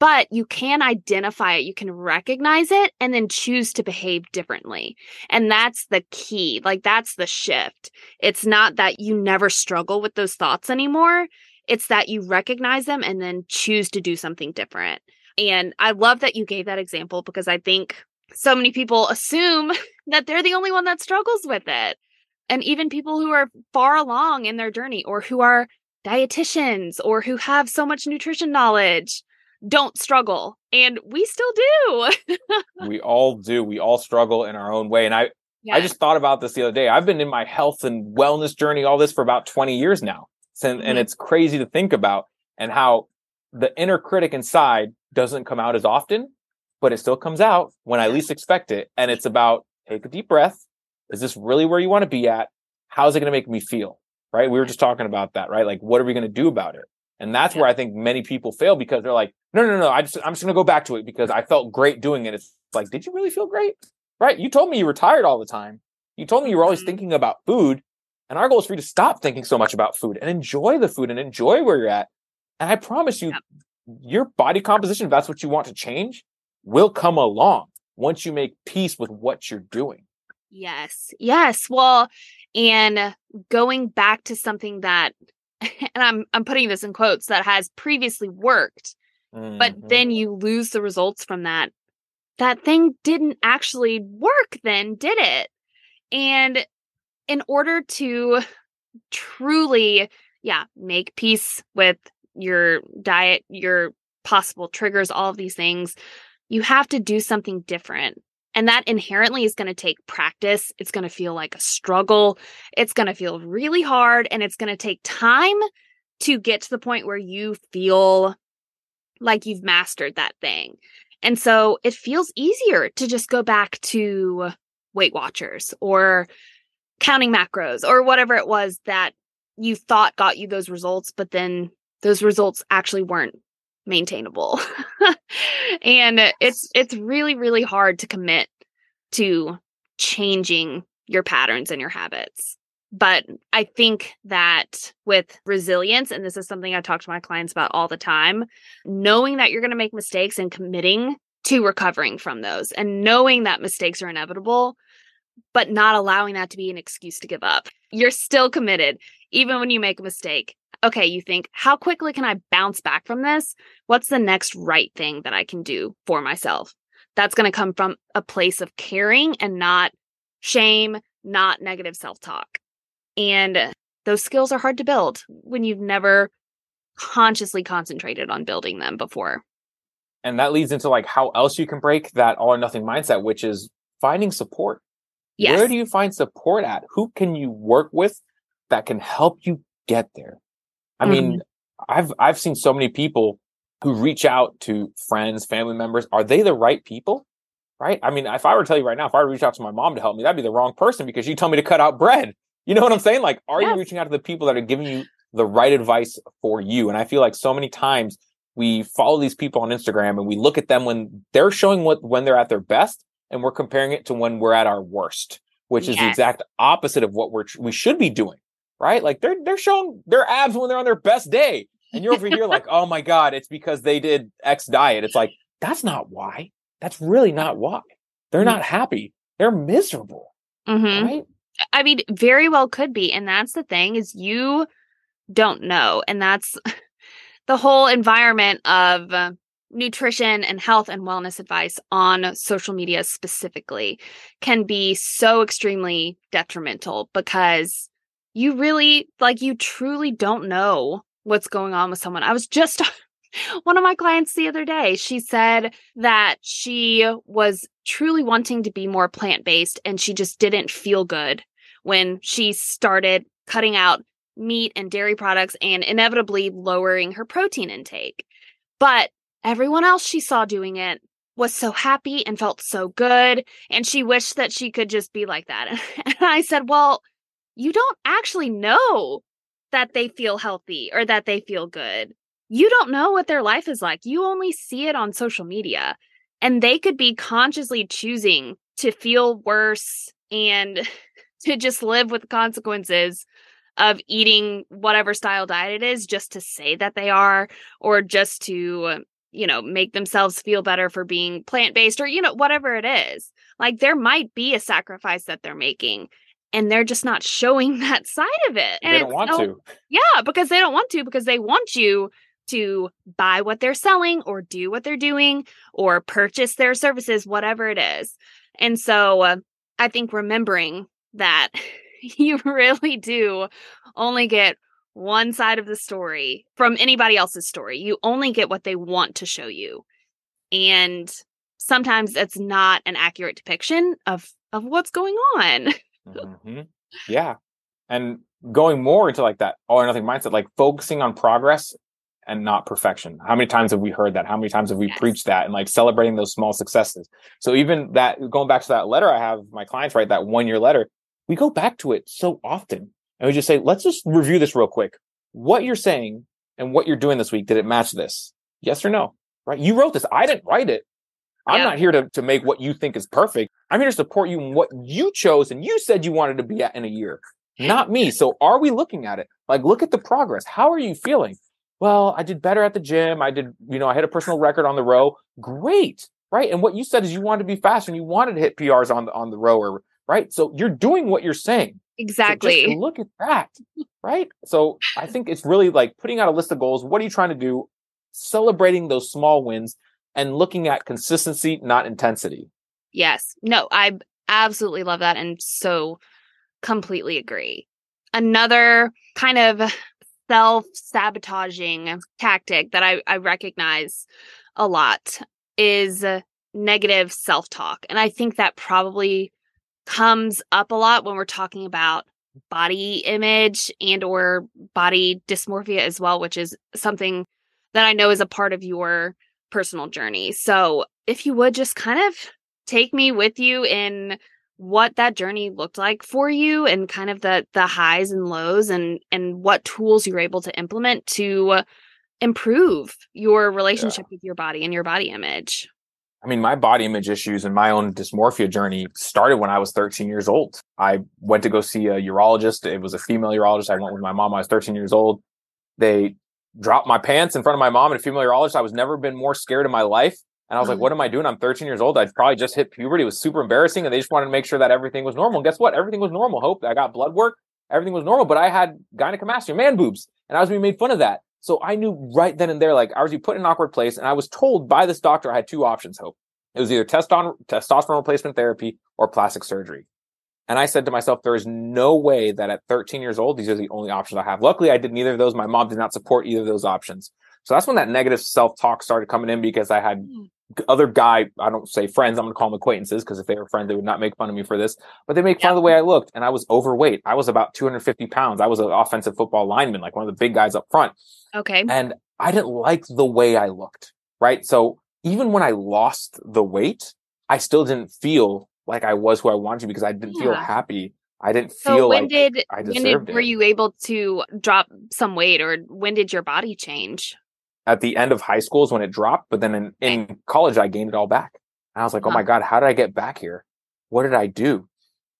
But you can identify it, you can recognize it, and then choose to behave differently. And that's the key. Like, that's the shift. It's not that you never struggle with those thoughts anymore. It's that you recognize them and then choose to do something different. And I love that you gave that example because I think so many people assume [LAUGHS] that they're the only one that struggles with it. And even people who are far along in their journey or who are dietitians or who have so much nutrition knowledge don't struggle. And we still do. [LAUGHS] we all do. We all struggle in our own way. And I, yes. I just thought about this the other day. I've been in my health and wellness journey, all this for about 20 years now. And, mm-hmm. and it's crazy to think about and how the inner critic inside doesn't come out as often, but it still comes out when I least expect it. And it's about take a deep breath. Is this really where you want to be at? How's it going to make me feel? Right. We were just talking about that, right? Like, what are we going to do about it? And that's yeah. where I think many people fail because they're like, no, no, no, I just, I'm just going to go back to it because I felt great doing it. It's like, did you really feel great? Right. You told me you were tired all the time. You told me you were always mm-hmm. thinking about food. And our goal is for you to stop thinking so much about food and enjoy the food and enjoy where you're at. And I promise you, your body composition, if that's what you want to change, will come along once you make peace with what you're doing. Yes. Yes. Well, and going back to something that [LAUGHS] and I'm I'm putting this in quotes that has previously worked, mm-hmm. but then you lose the results from that. That thing didn't actually work then, did it? And in order to truly, yeah, make peace with your diet, your possible triggers, all of these things, you have to do something different. And that inherently is going to take practice. It's going to feel like a struggle. It's going to feel really hard and it's going to take time to get to the point where you feel like you've mastered that thing. And so it feels easier to just go back to Weight Watchers or counting macros or whatever it was that you thought got you those results, but then those results actually weren't maintainable. [LAUGHS] and it's it's really really hard to commit to changing your patterns and your habits. But I think that with resilience, and this is something I talk to my clients about all the time, knowing that you're going to make mistakes and committing to recovering from those and knowing that mistakes are inevitable, but not allowing that to be an excuse to give up. You're still committed, even when you make a mistake. Okay, you think, how quickly can I bounce back from this? What's the next right thing that I can do for myself? That's going to come from a place of caring and not shame, not negative self talk. And those skills are hard to build when you've never consciously concentrated on building them before. And that leads into like how else you can break that all or nothing mindset, which is finding support. Yes. Where do you find support at? Who can you work with that can help you get there? I mm-hmm. mean, I've I've seen so many people who reach out to friends, family members. Are they the right people? Right? I mean, if I were to tell you right now, if I reach out to my mom to help me, that'd be the wrong person because she told me to cut out bread. You know what I'm saying? Like, are yes. you reaching out to the people that are giving you the right advice for you? And I feel like so many times we follow these people on Instagram and we look at them when they're showing what when they're at their best and we're comparing it to when we're at our worst, which yes. is the exact opposite of what we're we should be doing, right? Like they're they're showing their abs when they're on their best day. And you're over here like, [LAUGHS] "Oh my god, it's because they did X diet." It's like, that's not why. That's really not why. They're mm-hmm. not happy. They're miserable. Mm-hmm. Right? I mean, very well could be. And that's the thing is you don't know. And that's [LAUGHS] the whole environment of uh, nutrition and health and wellness advice on social media specifically can be so extremely detrimental because you really like you truly don't know what's going on with someone. I was just [LAUGHS] one of my clients the other day, she said that she was truly wanting to be more plant based and she just didn't feel good when she started cutting out meat and dairy products and inevitably lowering her protein intake. But everyone else she saw doing it was so happy and felt so good. And she wished that she could just be like that. [LAUGHS] And I said, Well, you don't actually know that they feel healthy or that they feel good. You don't know what their life is like. You only see it on social media. And they could be consciously choosing to feel worse and [LAUGHS] to just live with the consequences of eating whatever style diet it is just to say that they are or just to you know make themselves feel better for being plant-based or you know whatever it is like there might be a sacrifice that they're making and they're just not showing [LAUGHS] that side of it and they don't want no, to yeah because they don't want to because they want you to buy what they're selling or do what they're doing or purchase their services whatever it is and so uh, i think remembering that [LAUGHS] you really do only get one side of the story from anybody else's story. You only get what they want to show you. And sometimes it's not an accurate depiction of of what's going on. [LAUGHS] mm-hmm. Yeah. And going more into like that all or nothing mindset, like focusing on progress and not perfection. How many times have we heard that? How many times have we yes. preached that and like celebrating those small successes? So even that going back to that letter I have my clients write that one year letter, we go back to it so often and we just say, let's just review this real quick. What you're saying and what you're doing this week, did it match this? Yes or no? Right? You wrote this. I didn't write it. I'm yeah. not here to, to make what you think is perfect. I'm here to support you in what you chose and you said you wanted to be at in a year, not me. So are we looking at it? Like, look at the progress. How are you feeling? Well, I did better at the gym. I did, you know, I hit a personal record on the row. Great. Right. And what you said is you wanted to be faster and you wanted to hit PRs on the on the row or right? So you're doing what you're saying. Exactly. So look at that, right? So I think it's really like putting out a list of goals. What are you trying to do? Celebrating those small wins and looking at consistency, not intensity. Yes. No, I absolutely love that and so completely agree. Another kind of self sabotaging tactic that I, I recognize a lot is negative self talk. And I think that probably comes up a lot when we're talking about body image and or body dysmorphia as well, which is something that I know is a part of your personal journey. So, if you would just kind of take me with you in what that journey looked like for you and kind of the the highs and lows and and what tools you're able to implement to improve your relationship yeah. with your body and your body image. I mean, my body image issues and my own dysmorphia journey started when I was 13 years old. I went to go see a urologist. It was a female urologist. I went with my mom. I was 13 years old. They dropped my pants in front of my mom and a female urologist. I was never been more scared in my life. And I was like, mm-hmm. what am I doing? I'm 13 years old. I'd probably just hit puberty. It was super embarrassing. And they just wanted to make sure that everything was normal. And guess what? Everything was normal. Hope I got blood work. Everything was normal, but I had gynecomastia, man boobs. And I was being made fun of that. So I knew right then and there, like I was put in an awkward place. And I was told by this doctor I had two options, Hope. It was either testosterone replacement therapy or plastic surgery. And I said to myself, there is no way that at 13 years old, these are the only options I have. Luckily, I did neither of those. My mom did not support either of those options. So that's when that negative self talk started coming in because I had hmm. other guy, I don't say friends, I'm going to call them acquaintances because if they were friends, they would not make fun of me for this, but they make fun of the way I looked. And I was overweight. I was about 250 pounds. I was an offensive football lineman, like one of the big guys up front. Okay. And I didn't like the way I looked. Right. So even when I lost the weight, I still didn't feel like I was who I wanted to because I didn't yeah. feel happy. I didn't feel so when like did, I deserved when did, Were you able to drop some weight or when did your body change? At the end of high school is when it dropped, but then in, eh. in college I gained it all back. And I was like, huh. oh my uh-huh. God, how did I get back here? What did I do?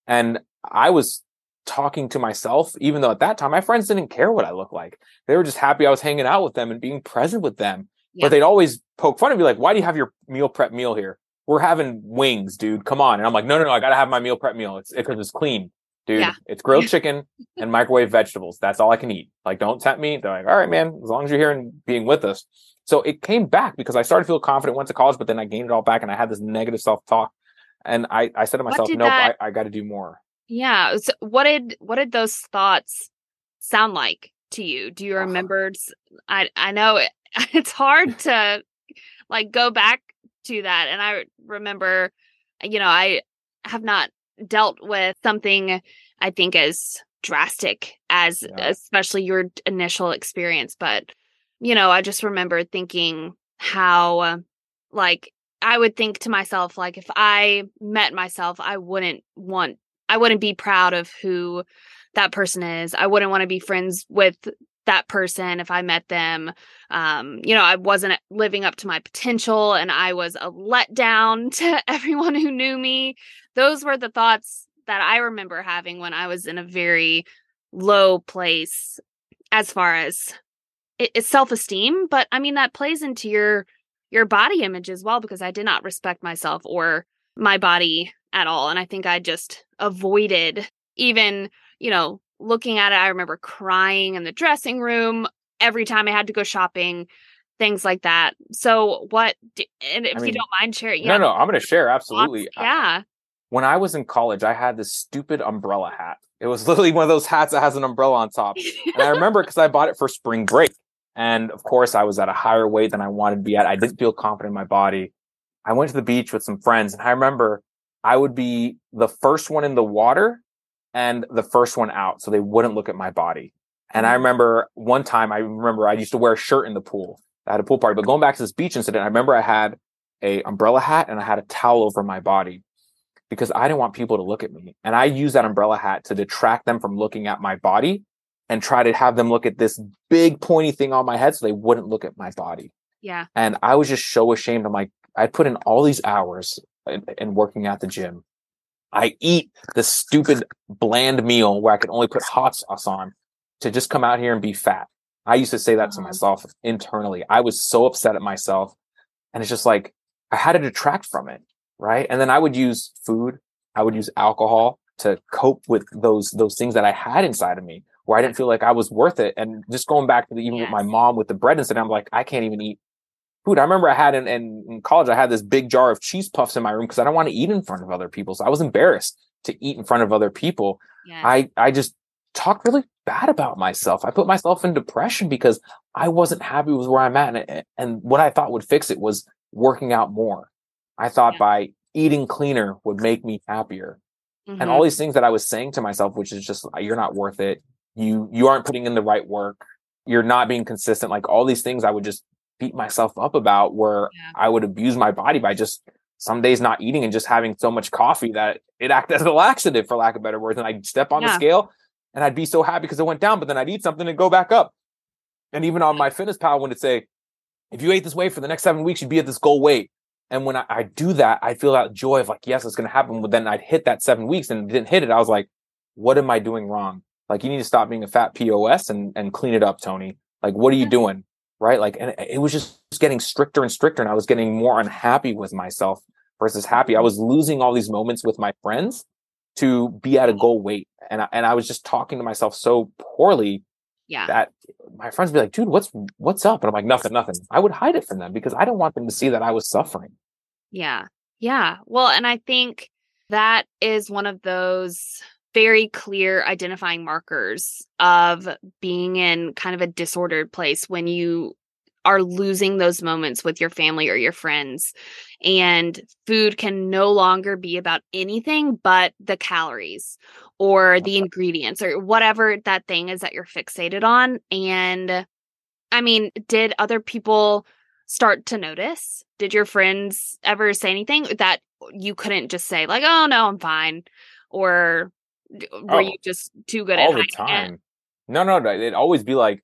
And I was talking to myself, even though at that time my friends didn't care what I looked like. They were just happy I was hanging out with them and being present with them. Yeah. But they'd always poke fun and be like, why do you have your meal prep meal here? We're having wings, dude. Come on. And I'm like, no, no, no. I got to have my meal prep meal. It's because it's clean, dude. Yeah. It's grilled [LAUGHS] chicken and microwave vegetables. That's all I can eat. Like, don't tempt me. They're like, all right, man, as long as you're here and being with us. So it came back because I started to feel confident, went to college, but then I gained it all back and I had this negative self talk. And I, I said to myself, nope, that... I, I got to do more. Yeah. So what did, what did those thoughts sound like to you? Do you uh-huh. remember? I, I know it, [LAUGHS] it's hard to like go back to that. And I remember, you know, I have not dealt with something I think as drastic as yeah. especially your initial experience, but you know, I just remember thinking how like I would think to myself like if I met myself, I wouldn't want I wouldn't be proud of who that person is. I wouldn't want to be friends with that person if I met them. Um, you know, I wasn't living up to my potential and I was a letdown [LAUGHS] to everyone who knew me. Those were the thoughts that I remember having when I was in a very low place as far as it, it's self-esteem, but I mean that plays into your your body image as well because I did not respect myself or my body at all and I think I just avoided even, you know, looking at it, I remember crying in the dressing room every time I had to go shopping, things like that. So, what, and if I mean, you don't mind sharing, yeah, no, no, I'm going to share absolutely. yeah. I, when I was in college, I had this stupid umbrella hat. It was [LAUGHS] literally one of those hats that has an umbrella on top. and I remember because I bought it for spring break. And of course, I was at a higher weight than I wanted to be at. I didn't feel confident in my body. I went to the beach with some friends, and I remember I would be the first one in the water and the first one out so they wouldn't look at my body. And I mm. remember one time, I remember I used to wear a shirt in the pool. I had a pool party, but going back to this beach incident, I remember I had a umbrella hat and I had a towel over my body because I didn't want people to look at me. And I used that umbrella hat to detract them from looking at my body and try to have them look at this big pointy thing on my head so they wouldn't look at my body. Yeah. And I was just so ashamed. I'm like, I put in all these hours in, in working at the gym I eat the stupid bland meal where I can only put hot sauce on to just come out here and be fat. I used to say that to uh-huh. myself internally. I was so upset at myself. And it's just like, I had to detract from it. Right. And then I would use food. I would use alcohol to cope with those, those things that I had inside of me where I didn't feel like I was worth it. And just going back to the, even yes. with my mom with the bread incident, I'm like, I can't even eat food. I remember I had in, in, in college, I had this big jar of cheese puffs in my room because I don't want to eat in front of other people. So I was embarrassed to eat in front of other people. I, I just talked really bad about myself. I put myself in depression because I wasn't happy with where I'm at. And, and what I thought would fix it was working out more. I thought yeah. by eating cleaner would make me happier. mm-hmm. and all these things that I was saying to myself, which is just you're not worth it. You you aren't putting in the right work. You're not being consistent. Like all these things, I would just beat myself up about where yeah. I would abuse my body by just some days not eating and just having so much coffee that it acted as a laxative, for lack of better words. And I'd step on yeah. the scale and I'd be so happy because it went down, but then I'd eat something and go back up. And even on MyFitnessPal when it say, if you ate this way for the next seven weeks, you'd be at this goal weight. And when I, I do that, I feel that joy of like, yes, it's going to happen. But then I'd hit that seven weeks and didn't hit it. I was like, what am I doing wrong? Like, you need to stop being a fat POS and, and clean it up, Tony. Like, what are you doing? Right. Like, and it was just getting stricter and stricter. And I was getting more unhappy with myself versus happy. I mm-hmm. was losing all these moments with my friends to be at a mm-hmm. goal weight. And I, and I was just talking to myself so poorly yeah. that my friends would be like, dude, what's what's up? And I'm like, nothing, nothing. I would hide it from them because I don't want them to see that I was suffering. Yeah. Yeah. Well, and I think that is one of those very clear identifying markers of being in kind of a disordered place when you are losing those moments with your family or your friends. And food can no longer be about anything but the calories or the ingredients or whatever that thing is that you're fixated on. And I mean, did other people start to notice? Did your friends ever say anything that you couldn't just say, like, oh, no, I'm fine? Or Uh, were oh, you just too good all at the time? It? No, no, no. It'd always be like,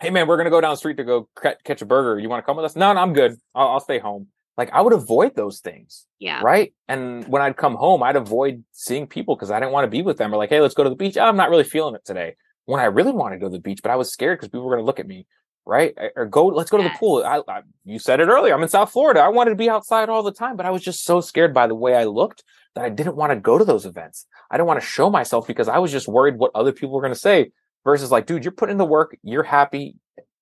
hey man, we're gonna go down the street to go catch a burger. You want to come with us? No, no, I'm good. I'll, I'll stay home. Like I would avoid those things. Yeah. Right. And when I'd come home, I'd avoid seeing people because I didn't want to be with them. Or like, hey, let's go to the beach. Oh, I'm not really feeling it today. When I really wanted to go to the beach, but I was scared because people were going to look at me. Right. Or go, let's go to the pool. I, I, you said it earlier. I'm in South Florida. I wanted to be outside all the time, but I was just so scared by the way I looked that I didn't want to go to those events. I didn't want to show myself because I was just worried what other people were going to say versus like, dude, you're putting in the work. You're happy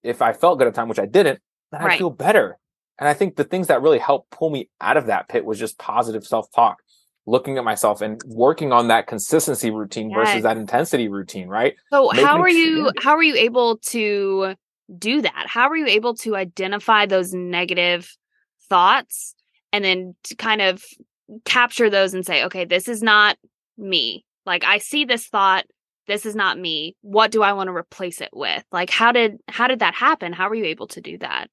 if I felt good at the time, which I didn't, then right. I feel better. And I think the things that really helped pull me out of that pit was just positive self talk, looking at myself and working on that consistency routine yes. versus that intensity routine, right? So Making how are you how are you able to do that? How are you able to identify those negative thoughts and then to kind of capture those and say, okay, this is not me. Like I see this thought, this is not me. What do i want to replace it with? Like how did how did that happen? How were you able to do that?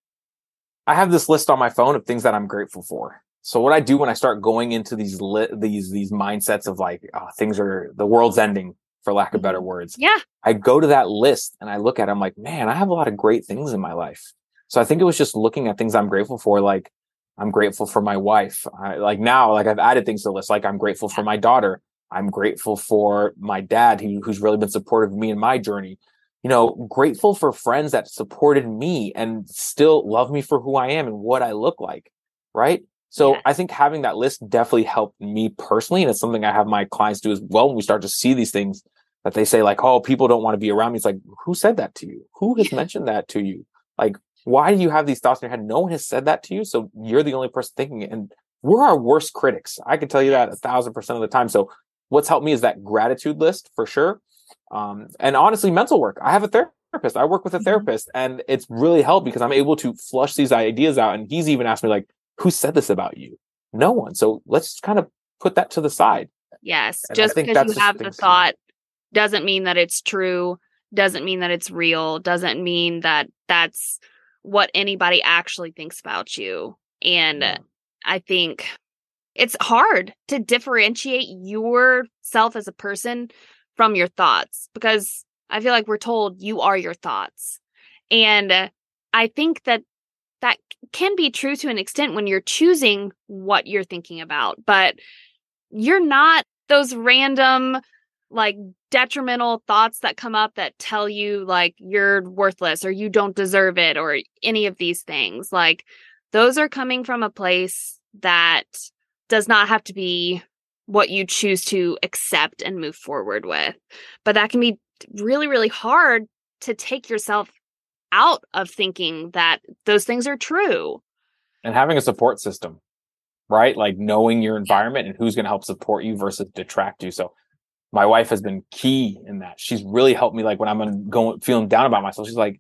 I have this list on my phone of things that i'm grateful for. So what i do when i start going into these li- these these mindsets of like oh, things are the world's ending for lack of better mm-hmm. words yeah i go to that list and i look at it i'm like man i have a lot of great things in my life so i think it was just looking at things i'm grateful for like i'm grateful for my wife I, like now like i've added things to the list like i'm grateful for my daughter I'm grateful for my dad, who, who's really been supportive of me in my journey. You know, grateful for friends that supported me and still love me for who I am and what I look like. Right. So I think having that list definitely helped me personally. And it's something I have my clients do as well when we start to see these things that they say, like, oh, people don't want to be around me. It's like, who said that to you? Who has mentioned that to you? Like, why do you have these thoughts in your head? No one has said that to you. So you're the only person thinking it. And we're our worst critics. I can tell you that a thousand percent of the time. So what's helped me is that gratitude list for sure. Um, and honestly, mental work. I have a therapist. I work with a mm-hmm. therapist, and it's really helped because I'm able to flush these ideas out. And he's even asked me, like, who said this about you? No one. So let's kind of put that to the side. Yes. And just because you have the thought doesn't mean that it's true, doesn't mean that it's real, doesn't mean that that's what anybody actually thinks about you. And yeah. I think it's hard to differentiate yourself as a person from your thoughts because I feel like we're told you are your thoughts. And I think that that can be true to an extent when you're choosing what you're thinking about, but you're not those random like detrimental thoughts that come up that tell you like you're worthless or you don't deserve it or any of these things. Like those are coming from a place that does not have to be what you choose to accept and move forward with. But that can be really, really hard to take yourself out of thinking that those things are true. And having a support system, right? Like knowing your environment and who's going to help support you versus detract you. So my wife has been key in that. She's really helped me. Like when I'm going feeling down about myself, she's like,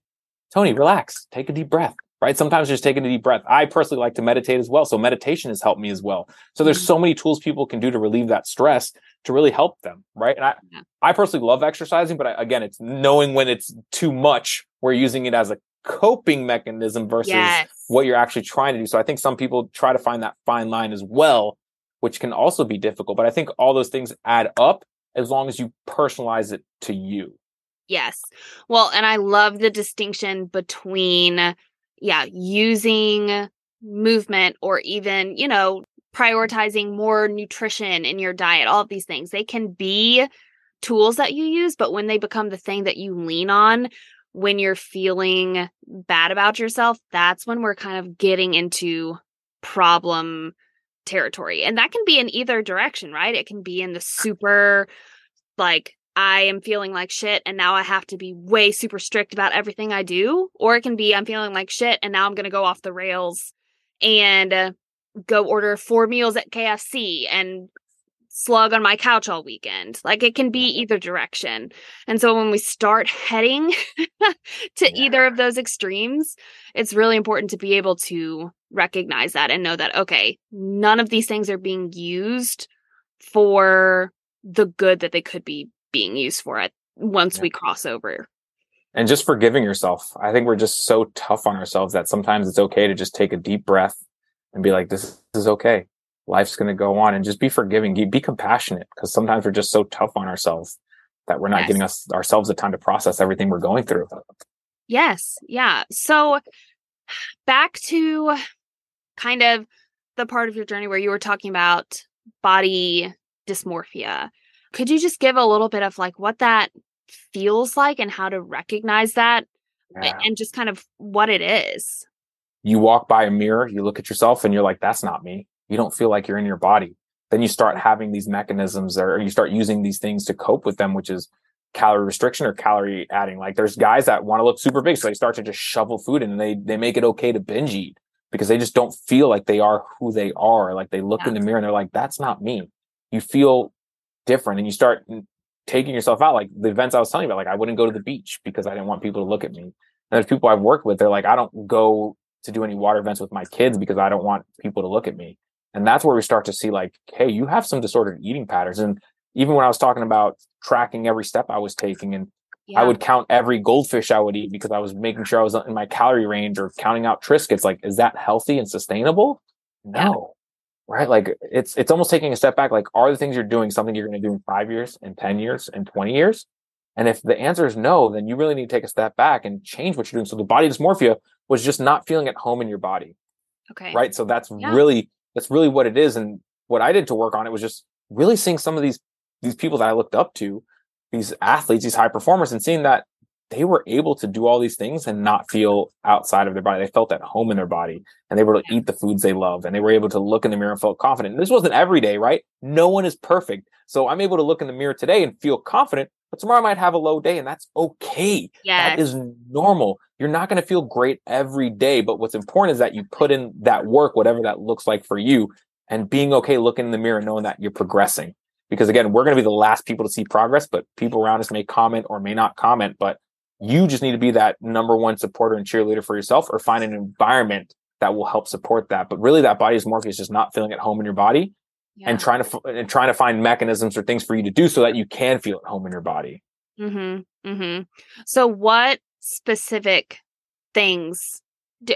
Tony, relax, take a deep breath right? Sometimes just taking a deep breath. I personally like to meditate as well. So meditation has helped me as well. So there's mm-hmm. so many tools people can do to relieve that stress to really help them, right? And I, yeah. I personally love exercising, but I, again, it's knowing when it's too much. We're using it as a coping mechanism versus yes. what you're actually trying to do. So I think some people try to find that fine line as well, which can also be difficult. But I think all those things add up as long as you personalize it to you. Yes. Well, and I love the distinction between yeah, using movement or even, you know, prioritizing more nutrition in your diet, all of these things. They can be tools that you use, but when they become the thing that you lean on when you're feeling bad about yourself, that's when we're kind of getting into problem territory. And that can be in either direction, right? It can be in the super like I am feeling like shit and now I have to be way super strict about everything I do. Or it can be I'm feeling like shit and now I'm going to go off the rails and uh, go order four meals at KFC and slug on my couch all weekend. Like it can be either direction. And so when we start heading [LAUGHS] to yeah. either of those extremes, it's really important to be able to recognize that and know that, okay, none of these things are being used for the good that they could be being used for it once yeah. we cross over. And just forgiving yourself. I think we're just so tough on ourselves that sometimes it's okay to just take a deep breath and be like, this, is okay. Life's going to go on and just be forgiving, be compassionate because sometimes we're just so tough on ourselves that we're not yes. giving us ourselves the time to process everything we're going through. Yes. Yeah. So back to kind of the part of your journey where you were talking about body dysmorphia could you just give a little bit of like what that feels like and how to recognize that yeah. and just kind of what it is? You walk by a mirror, you look at yourself and you're like, that's not me. You don't feel like you're in your body. Then you start having these mechanisms or you start using these things to cope with them, which is calorie restriction or calorie adding. Like there's guys that want to look super big. So they start to just shovel food in and they, they make it okay to binge eat because they just don't feel like they are who they are. Like they look yeah. in the mirror and they're like, that's not me. You feel different and you start taking yourself out like the events i was telling you about like i wouldn't go to the beach because i didn't want people to look at me and there's people i've worked with they're like i don't go to do any water events with my kids because i don't want people to look at me and that's where we start to see like hey you have some disordered eating patterns and even when i was talking about tracking every step i was taking and yeah. i would count every goldfish i would eat because i was making sure i was in my calorie range or counting out triscuits like is that healthy and sustainable no right? Like it's it's almost taking a step back. Like, are the things you're doing something you're going to do in five years, and ten years, and twenty years? And if the answer is no, then you really need to take a step back and change what you're doing. So the body dysmorphia was just not feeling at home in your body. Okay. Right. So that's yeah. really that's really what it is. And what I did to work on it was just really seeing some of these these people that I looked up to, these athletes, these high performers, and seeing that they were able to do all these things and not feel outside of their body. They felt at home in their body and they were able to eat the foods they love and they were able to look in the mirror and felt confident. And this wasn't every day, right? No one is perfect. So I'm able to look in the mirror today and feel confident, but tomorrow I might have a low day and that's okay. Yes. That is normal. You're not going to feel great every day, but what's important is that you put in that work, whatever that looks like for you and being okay looking in the mirror knowing that you're progressing. Because again, we're going to be the last people to see progress, but people around us may comment or may not comment, but you just need to be that number one supporter and cheerleader for yourself or find an environment that will help support that. But really that body dysmorphia is just not feeling at home in your body yeah. and trying to, and trying to find mechanisms or things for you to do so that you can feel at home in your body. Mm-hmm. Mm-hmm. So what specific things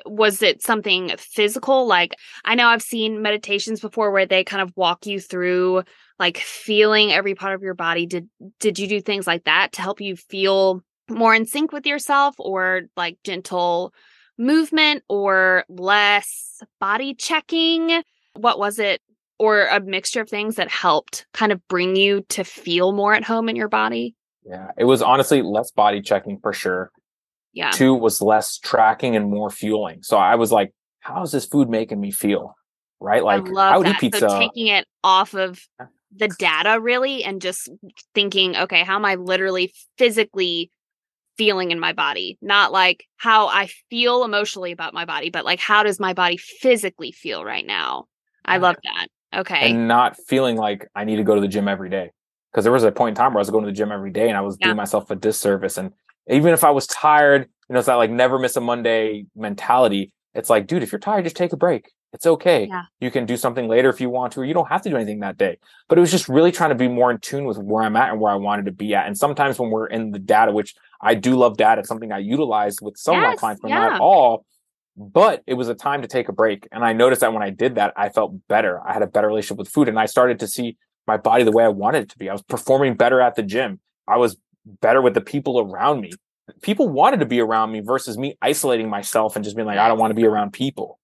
was it something physical like i know i've seen meditations before where they kind of walk you through like feeling every part of your body did did you do things like that to help you feel more in sync with yourself or like gentle movement or less body checking? What was it? Or a mixture of things that helped kind of bring you to feel more at home in your body? Yeah, it was honestly less body checking for sure. Yeah. Two was less tracking and more fueling. So I was like, how's this food making me feel? Right? Like I, I would that. eat pizza. So taking it off of the data really and just thinking, okay, how am I literally physically feeling in my body, not like how I feel emotionally about my body, but like how does my body physically feel right now? I love that. Okay. And not feeling like I need to go to the gym every day. Because there was a point in time where I was going to the gym every day and I was yeah. doing myself a disservice. And even if I was tired, you know, it's that like never miss a Monday mentality. It's like, dude, if you're tired, just take a break. It's okay. Yeah. You can do something later if you want to, or you don't have to do anything that day. But it was just really trying to be more in tune with where I'm at and where I wanted to be at. And sometimes when we're in the data, which I do love data, it's something I utilize with some of my Yes, clients, but yeah. not all. But it was a time to take a break. And I noticed that when I did that, I felt better. I had a better relationship with food and I started to see my body the way I wanted it to be. I was performing better at the gym. I was better with the people around me. People wanted to be around me versus me isolating myself and just being like, I don't want to be around people.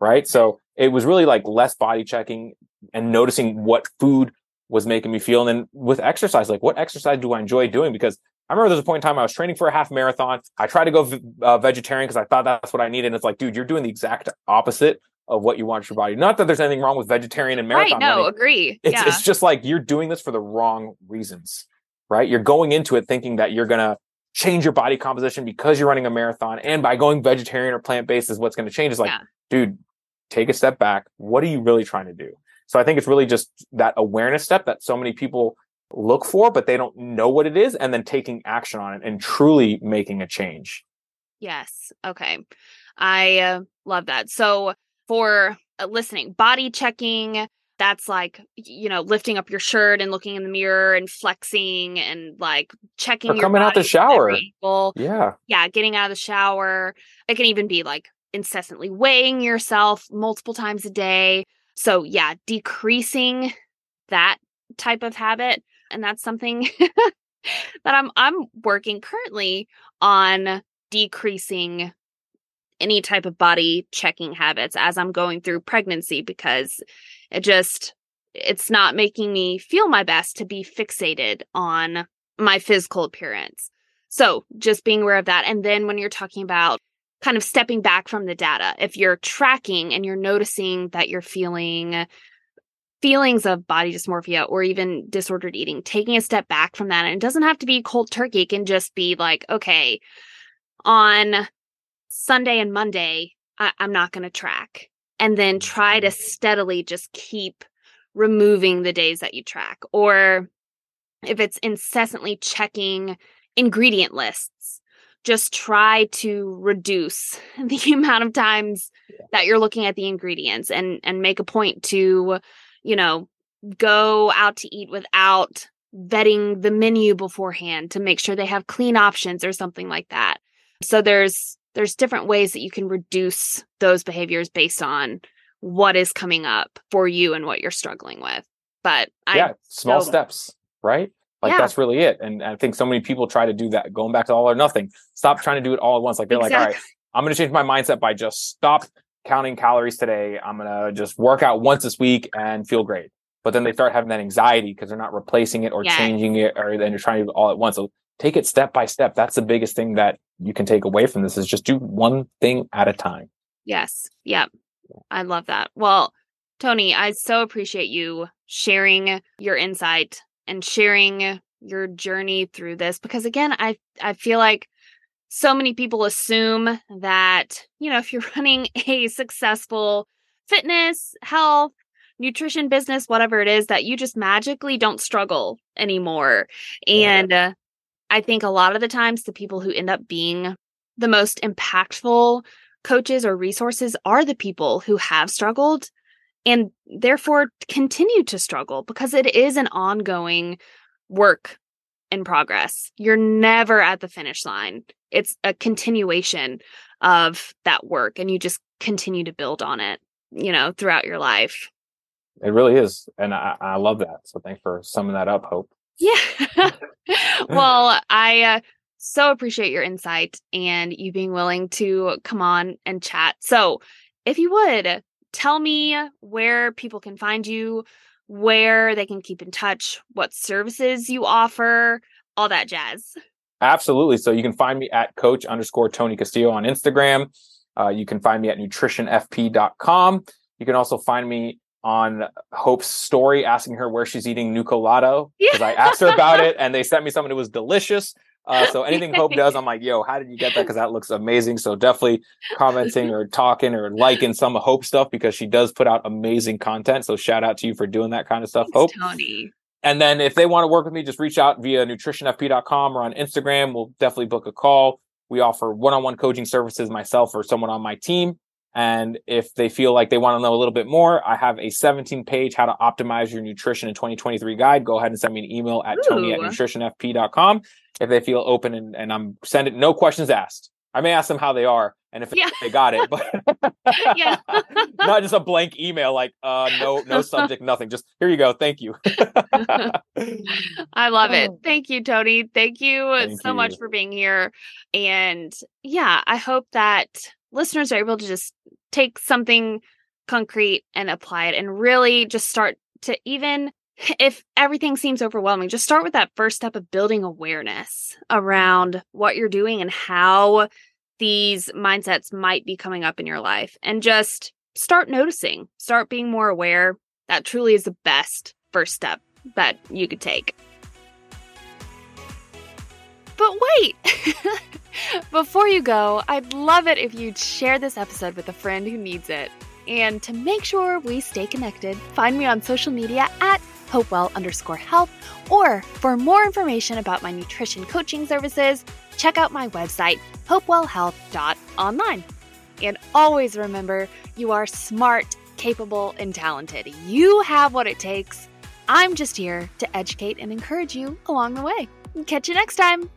Right. So it was really like less body checking and noticing what food was making me feel. And then with exercise, like what exercise do I enjoy doing? Because I remember there was a point in time I was training for a half marathon. I tried to go uh, vegetarian because I thought that's what I needed. And it's like, dude, you're doing the exact opposite of what you want your body. Not that there's anything wrong with vegetarian and marathon right. No, running. agree. It's, yeah. it's just like you're doing this for the wrong reasons, right? You're going into it thinking that you're going to change your body composition because you're running a marathon. And by going vegetarian or plant based is what's going to change. It's like, Yeah. dude, take a step back. What are you really trying to do? So I think it's really just that awareness step that so many people look for, but they don't know what it is, and then taking action on it and truly making a change. Yes. Okay. I uh, love that. So, for uh, listening, body checking, that's like, you know, lifting up your shirt and looking in the mirror and flexing and like checking Or your coming out the shower. Yeah. Yeah. Getting out of the shower. It can even be like incessantly weighing yourself multiple times a day. So, yeah, decreasing that type of habit. And that's something [LAUGHS] that I'm I'm working currently on decreasing any type of body checking habits as I'm going through pregnancy because it just it's not making me feel my best to be fixated on my physical appearance. So, just being aware of that and then when you're talking about kind of stepping back from the data, if you're tracking and you're noticing that you're feeling feelings of body dysmorphia or even disordered eating, taking a step back from that. And it doesn't have to be cold turkey. It can just be like, okay, on Sunday and Monday, I- I'm not going to track. And then try to mm-hmm. steadily just keep removing the days that you track. Or if it's incessantly checking ingredient lists, just try to reduce [LAUGHS] the amount of times that you're looking at the ingredients and and make a point to you know go out to eat without vetting the menu beforehand to make sure they have clean options or something like that so there's there's different ways that you can reduce those behaviors based on what is coming up for you and what you're struggling with but i yeah. Small so- steps, right? Like Yeah. that's really it. And I think so many people try to do that, going back to all or nothing. Stop trying to do it all at once. Like they're like, all right, I'm going to change my mindset by just stop counting calories today. I'm going to just work out once this week and feel great. But then they start having that anxiety because they're not replacing it or changing it, or then you're trying to do it all at once. So take it step by step. That's the biggest thing that you can take away from this is just do one thing at a time. Yes. Yep. I love that. Well, Tony, I so appreciate you sharing your insight and sharing your journey through this because again, I I feel like so many people assume that, you know, if you're [LAUGHS] running a successful fitness, health, nutrition business, whatever it is, that you just magically don't struggle anymore. And uh, I think a lot of the times the people who end up being the most impactful coaches or resources are the people who have struggled and therefore continue to struggle because it is an ongoing work in progress. You're never at the finish line. It's a continuation of that work and you just continue to build on it, you know, throughout your life. It really is. And I, I love that. So thanks for summing that up, Hope. Yeah. [LAUGHS] [LAUGHS] well, I uh, so appreciate your insight and you being willing to come on and chat. So, if you would tell me where people can find you, where they can keep in touch, what services you offer, all that jazz. Absolutely. So you can find me at coach underscore Tony Castillo on Instagram. Uh, you can find me at nutritionfp.com. You can also find me on Hope's story asking her where she's eating nucolato [LAUGHS] because I asked her about it and they sent me something that was delicious. Uh, so [LAUGHS] anything Hope does, I'm like, yo, how did you get that? Because that looks amazing. So definitely commenting or talking or liking some of Hope stuff because she does put out amazing content. So shout out to you for doing that kind of stuff, Hope. Tony. And then if they want to work with me, just reach out via nutritionfp.com or on Instagram. We'll definitely book a call. We offer one-on-one coaching services, myself or someone on my team. And if they feel like they want to know a little bit more, I have a 17 page how to optimize your nutrition in 2023 guide. Go ahead and send me an email at tony at Ooh. nutritionfp.com if they feel open and, and I'm send it no questions asked. I may ask them how they are and if Yeah. [LAUGHS] they got it, but [LAUGHS] Yeah. [LAUGHS] not just a blank email like uh no no subject, nothing. Just here you go. Thank you. I love it. Thank you, Tony. Thank you Thank so much for being here. And yeah, I hope that listeners are able to just take something concrete and apply it and really just start to even if everything seems overwhelming, just start with that first step of building awareness around what you're doing and how these mindsets might be coming up in your life and just start noticing, start being more aware. That truly is the best first step that you could take. But wait! [LAUGHS] Before you go, I'd love it if you'd share this episode with a friend who needs it. And to make sure we stay connected, find me on social media at hopewell underscore health, or for more information about my nutrition coaching services, check out my website, hopewellhealth.online. And always remember, you are smart, capable, and talented. You have what it takes. I'm just here to educate and encourage you along the way. Catch you next time.